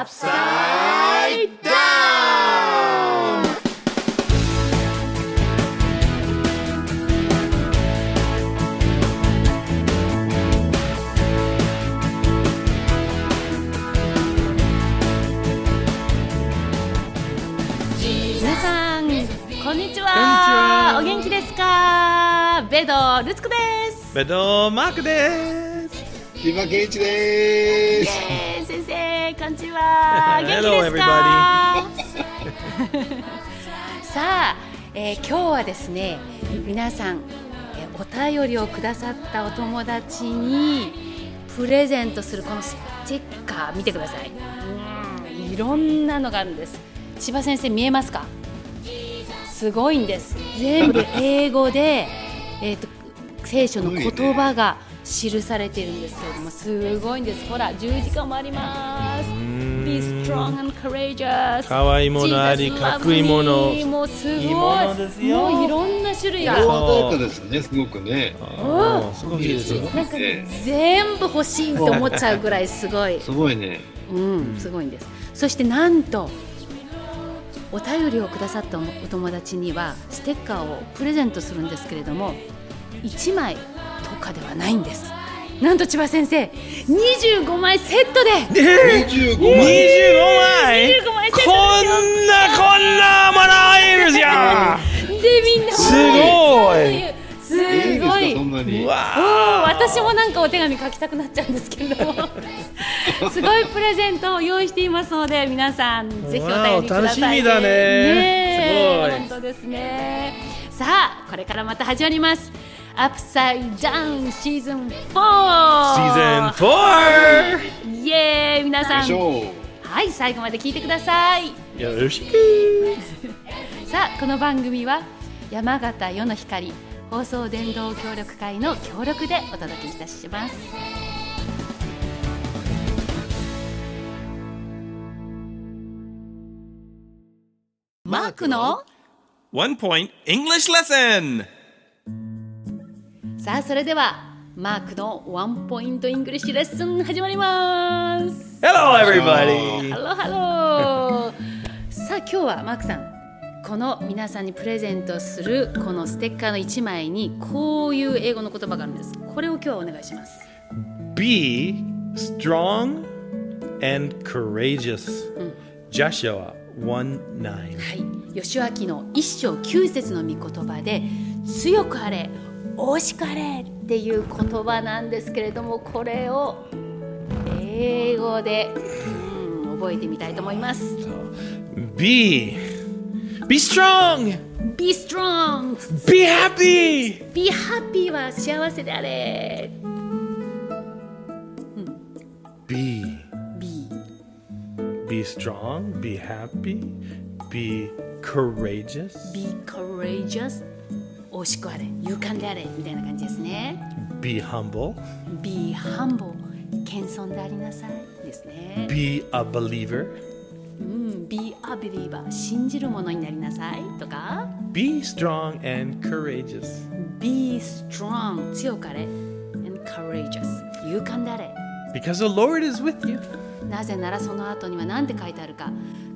Upside Down! 皆さんこんにちはお元気ですか？ベドルツクですベドマークです。千葉健一でーす。えー先生こんにちは。元気ですか？さあ、えー今日はですね皆さん、えーお便りをくださったお友達にプレゼントするこのステッカー見てください。うんいろんなのがあるんです。千葉先生見えますか？すごいんです。全部英語でえーと聖書の言葉が記されているんですけれどもすごいんです。ほら十字架もあります。Be strong and courageous 可愛いものありかっこいいもの。もうすごい。いいものですよもういろんな種類が。爽やかですね、すごくね。すごいですよ。なんかね全部欲しいって思っちゃうぐらいすごい。すごいね。うん、すごいんです。そしてなんとお便りをくださったお友達にはステッカーをプレゼントするんですけれども1枚とかではないんです。なんと千葉先生25枚セットで。25 25枚。枚25枚セッこトんなこんなものいるじゃん。でみんなすごい。すい。いですか、ごいそんなに。おー。わ私もなんかお手紙書きたくなっちゃうんですけれど。もすごいプレゼントを用意していますので皆さんぜひお便りください、わお楽しみだねえ。すごい。本当ですね。さあこれからまた始まりますアップサイダウンシーズン4シシーズン 4! イエーイ皆さん。はい最後まで聞いてください。よろしく。さあこの番組は山形世の光放送電動協力会の協力でお届けいたします。マークの？One Point English Lesson! さあそれではマークのワンポイントイングリッシュレッスン始まります Hello everybody! ハローハローさあ今日はマークさんこの皆さんにプレゼントするこのステッカーの1枚にこういう英語の言葉があるんですこれを今日はお願いします Be strong and courageous. Joshua 1 9. はい吉脇の一章九節の御言葉で強くあれ惜しくあれっていう言葉なんですけれどもこれを英語で、うん、覚えてみたいと思います Be Be strong! Be strong! Be happy! Be happy は幸せであれ Be Be Be strong, be happy, be courageous, Be courageous 惜しくあれ勇敢であれみたいな感じですね be humble, Be humble 謙遜でありなさいですね be a believer, うん、Be a believer 信じるものになりなさいとか be strong and courageous. Be strong 強かれ and courageous 勇敢であれ Because the Lord is with you. なぜならその後には何て書いてあるか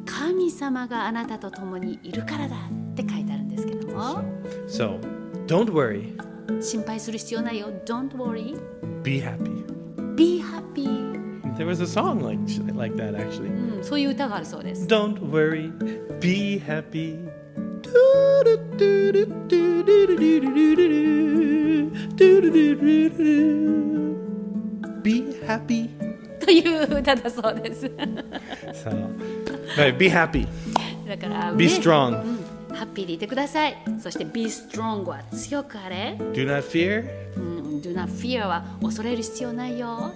神様があなたと共にいるからだって書いてあるんですけども So don't worry, 心配する必要ないよ Don't worry be happy. Be happy There was a song like, like that actually. うん、そういう歌があるそうです Don't worry, be happy. Be happy. という歌だそうです So, right, be happy. だから、 Be ね strong. うん、ハッピーでいてくださいそして Be strong は強くあれ、Do not fear. うん、Do not fear は恐れる必要ないよ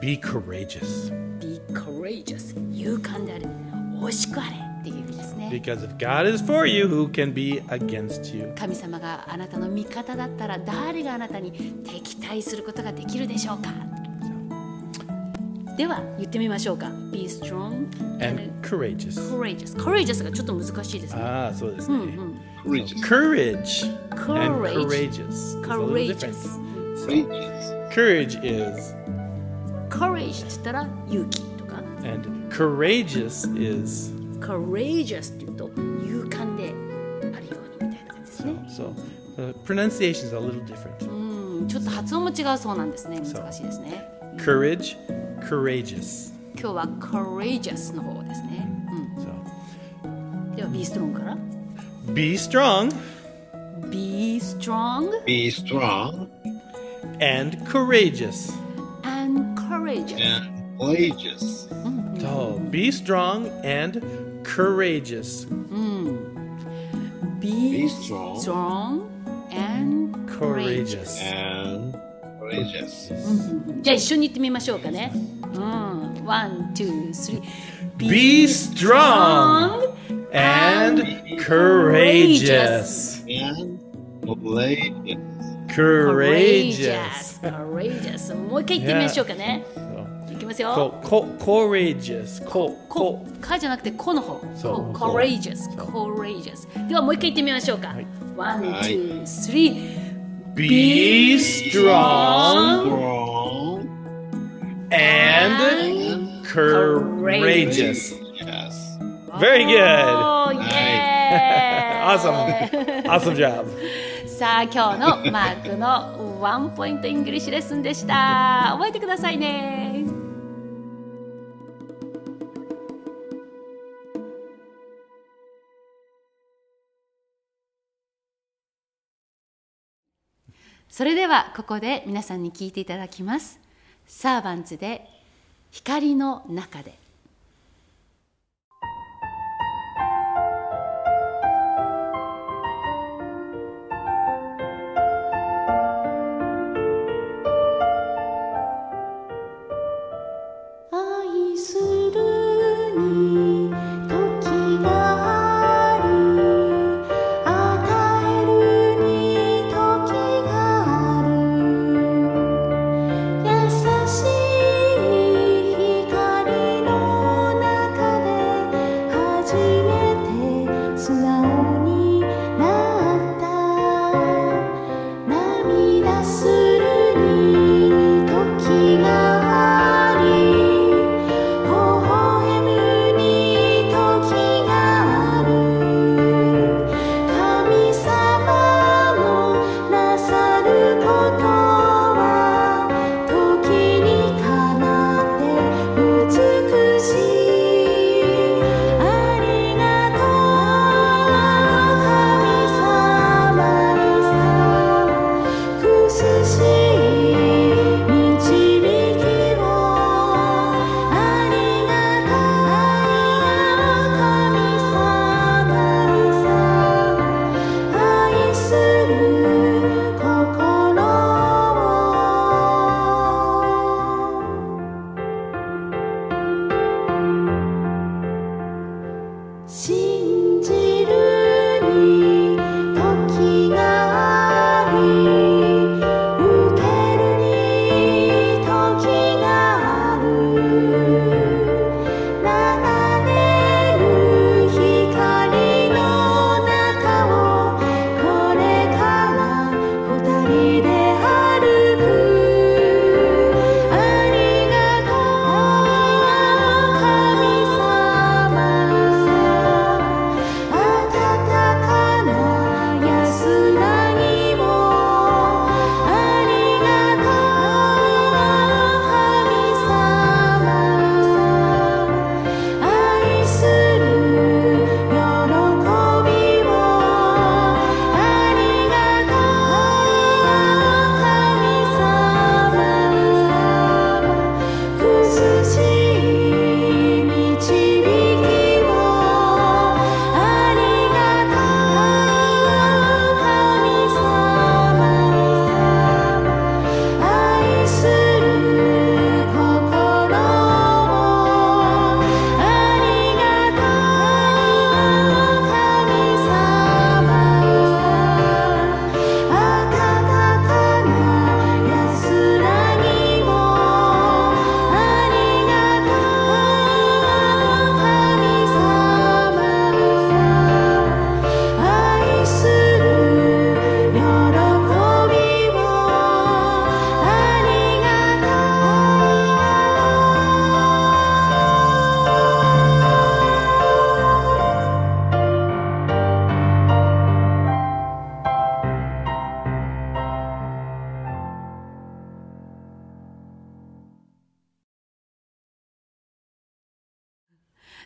Be courageous. Be courageous 勇敢である惜しくあれっていう意味ですね Because if God is for you, who can be against you? 神様があなたの味方だったら誰があなたに敵対することができるでしょうかでは言ってみましょうか Be strong And courageous. courageous courageous がちょっと難しいですね Ah, so this name. Courageous. Courage and Courage. courageous. is a little courageous. Courageous. Courage is courage って言ったら勇気とか And courageous is「courageous」っていうと勇敢であるようにみたいな感じですね so the pronunciation is a little different. うんちょっと発音も違うそうなんですね難しいですね Courage, courageous. 今日は courageous の方ですね、 So うん、では be strong から be strong be strong be strong and courageous. and courageous and courageous. So be strong and courageous. be Be strong strong and Courageous. and courageous. じゃあ一緒に言ってみましょうかね。 うん。one, two, three. Be strong and courageous. And courageous. Courageous. courageous. もう一回言ってみましょうかね。いきますよ。co- co- courageous. Co- こ co- かじゃなくてこの方。そうこ courageous, courageous. ではもう一回言ってみましょうか。はい one, はい two, three. Be Strong and courageous. Yes. Very good. おーイエーイ Awesome. Awesome job. さあ今日のマークのワンポイントイングリッシュレッスンでした覚えてくださいねそれではここで皆さんに聞いていただきますサーバンツで光の中で。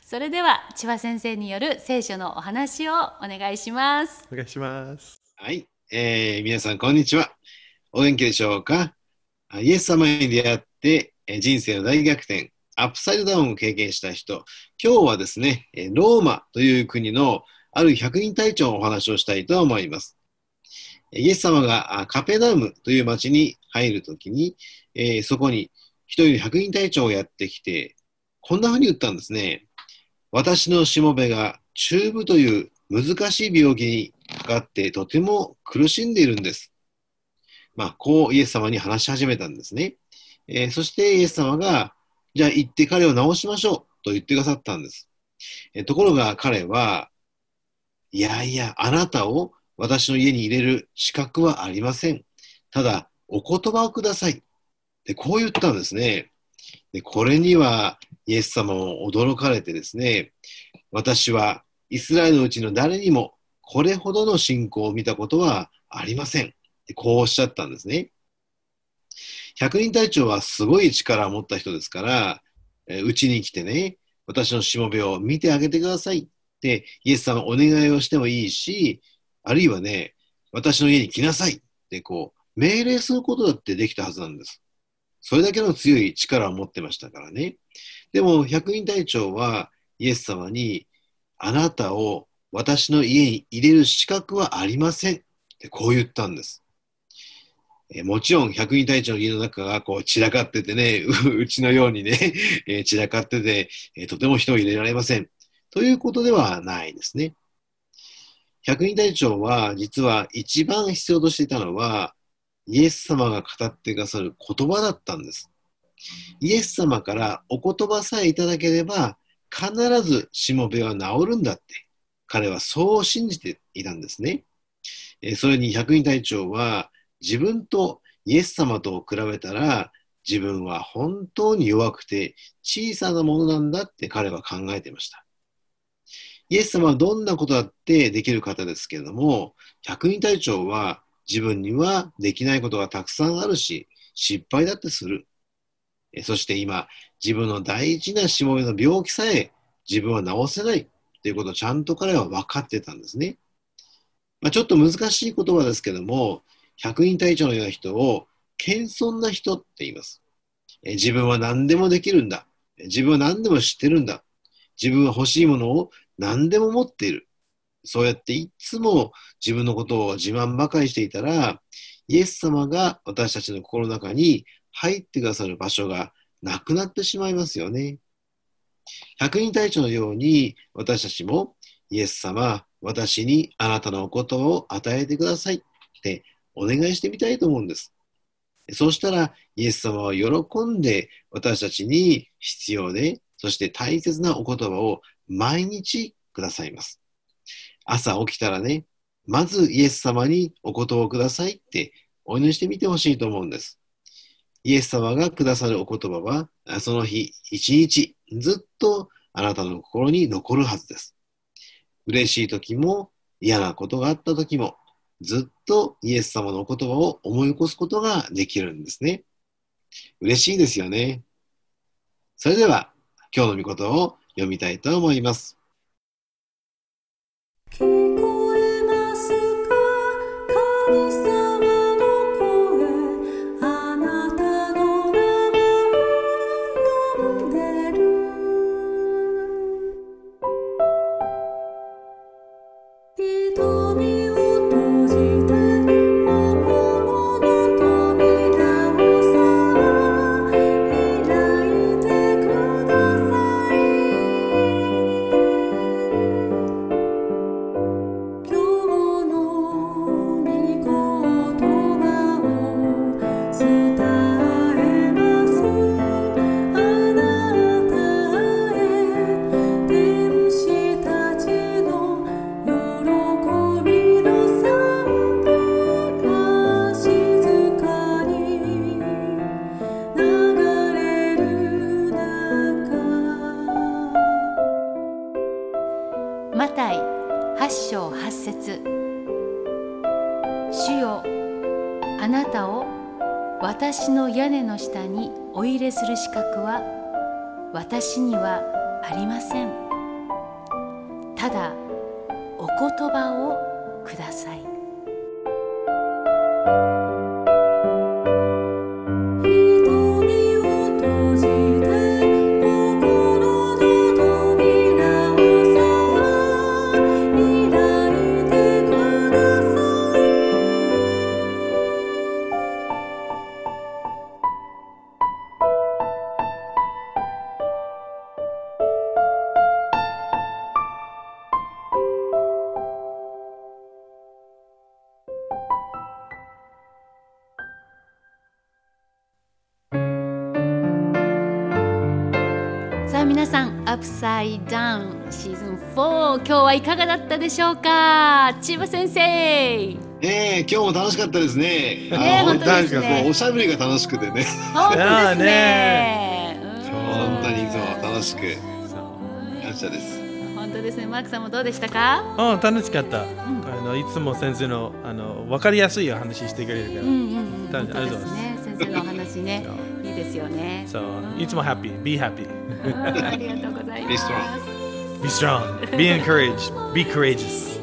それでは千葉先生による聖書のお話をお願いします。お願いします。はい。えー皆さん、こんにちは。お元気でしょうかあイエス様に出会って、えー人生の大逆転、アップサイドダウンを経験した人、今日はですね、えーローマという国のある百人隊長のお話をしたいと思います。えーイエス様があカペナウムという町に入るときに、えーそこに一人の百人隊長がやってきて、こんな風に言ったんですね。私のしもべが中部という難しい病気にかかってとても苦しんでいるんです。まあ、こうイエス様に話し始めたんですね。えーそしてイエス様が、じゃあ行って彼を治しましょうと言ってくださったんです。えーところが彼は、いやいや、あなたを私の家に入れる資格はありません。ただ、お言葉をください。で、こう言ったんですね。で、これにはイエス様も驚かれてですね、私はイスラエルのうちの誰にもこれほどの信仰を見たことはありません。でこうおっしゃったんですね。百人隊長はすごい力を持った人ですから、うちに来てね、私のしもべを見てあげてくださいって、イエス様お願いをしてもいいし、あるいはね、私の家に来なさいってこう、命令することだってできたはずなんです。それだけの強い力を持ってましたからね。でも、百人隊長はイエス様に、あなたを私の家に入れる資格はありませんってこう言ったんです。えもちろん、百人隊長の家の中がこう散らかっててね、うちのようにね、え散らかってて、えとても人を入れられません。ということではないですね。百人隊長は実は一番必要としていたのは、イエス様が語ってくださる言葉だったんです。イエス様からお言葉さえいただければ、必ずしもべは治るんだって、彼はそう信じていたんですね。それに百人隊長は、自分とイエス様と比べたら、自分は本当に弱くて小さなものなんだって彼は考えていました。イエス様はどんなことだってできる方ですけれども、百人隊長は自分にはできないことがたくさんあるし、失敗だってする。そして今、自分の大事なしもべの病気さえ自分は治せないということをちゃんと彼は分かってたんですね。まあ、ちょっと難しい言葉ですけども、百人隊長のような人を謙遜な人って言います。自分は何でもできるんだ。自分は何でも知ってるんだ。自分は欲しいものを何でも持っている。そうやっていつも自分のことを自慢ばかりしていたら、イエス様が私たちの心の中に入ってくださる場所がなくなってしまいますよね。百人隊長のように私たちもイエス様、私にあなたのお言葉を与えてくださいってお願いしてみたいと思うんです。そうしたらイエス様は喜んで私たちに必要で、そして大切なお言葉を毎日くださいます。朝起きたらね、まずイエス様にお言葉をくださいってお祈りしてみてほしいと思うんです。イエス様がくださるお言葉は、その日一日ずっとあなたの心に残るはずです。嬉しい時も嫌なことがあった時も、ずっとイエス様のお言葉を思い起こすことができるんですね。嬉しいですよね。それでは、今日の御言葉を読みたいと思います。資格は私にはありません。今日はいかがだったでしょうか？千葉先生。ええ今日も楽しかったですね。ね本当ですね。おしゃべりが楽しくてね。本当ですね。本当にいつもうん楽しく。感謝です。本当ですね。マークさんもどうでしたか？うん、楽しかった。あのいつも先生のあの分かりやすいお話してくれるから。うんうんうん。大丈夫本当ですね。先生のお話ね。いいですよね。そう、いつも happy, be happy, うん。ありがとうございま Be す strong be strong, be encouraged, be courageous.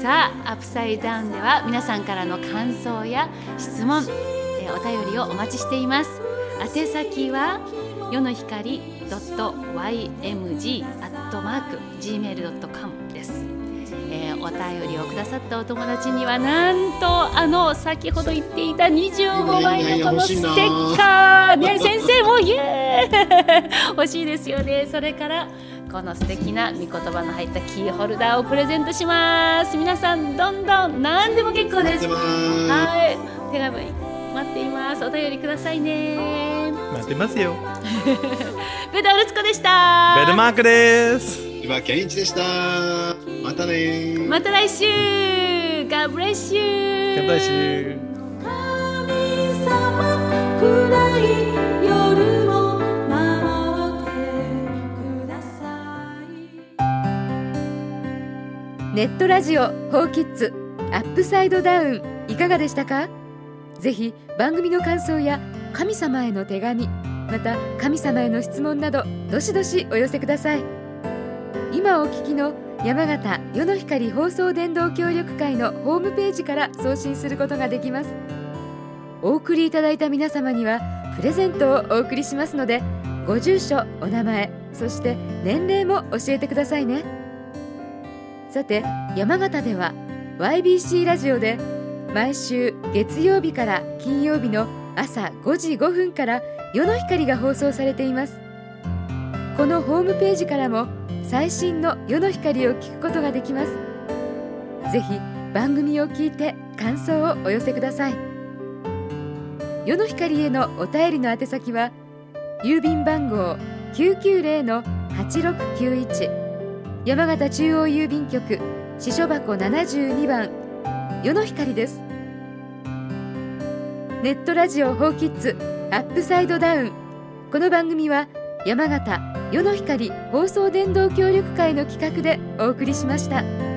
さあアップサイダウンでは皆さんからの感想や質問、えーお便りをお待ちしています宛先は世の光 .ymg アットマーク gmail.com、お便りをくださったお友達にはなんとあの先ほど言っていた25枚のこのステッカー。ね先生もイエーイ。欲しいですよね。それからこの素敵な御言葉の入ったキーホルダーをプレゼントします。皆さんどんどん何でも結構です。はい。手紙待っています。お便りくださいね。待ってますよ。ベダウルツコでした。ベルマークです。千葉健一でした。またね。ー。また来週。God bless you 乾杯しゅ神様暗い夜を守ってください。ネットラジオ「ホーキッズアップサイドダウン」いかがでしたか？ぜひ番組の感想や神様への手紙また神様への質問などどしどしお寄せください今お聞きの山形世の光放送伝道協力会のホームページから送信することができます。お送りいただいた皆様にはプレゼントをお送りしますのでご住所お名前そして年齢も教えてくださいね。さて山形では YBC ラジオで毎週月曜日から金曜日の朝5時5分から夜の光が放送されています。このホームページからも最新の夜の光を聞くことができます。ぜひ番組を聞いて感想をお寄せください。夜の光へのお便りの宛先は郵便番号990-8691山形中央郵便局支所箱72番。世の光です。ネットラジオホーキッズアップサイドダウン。この番組は山形世の光放送電動協力会の企画でお送りしました。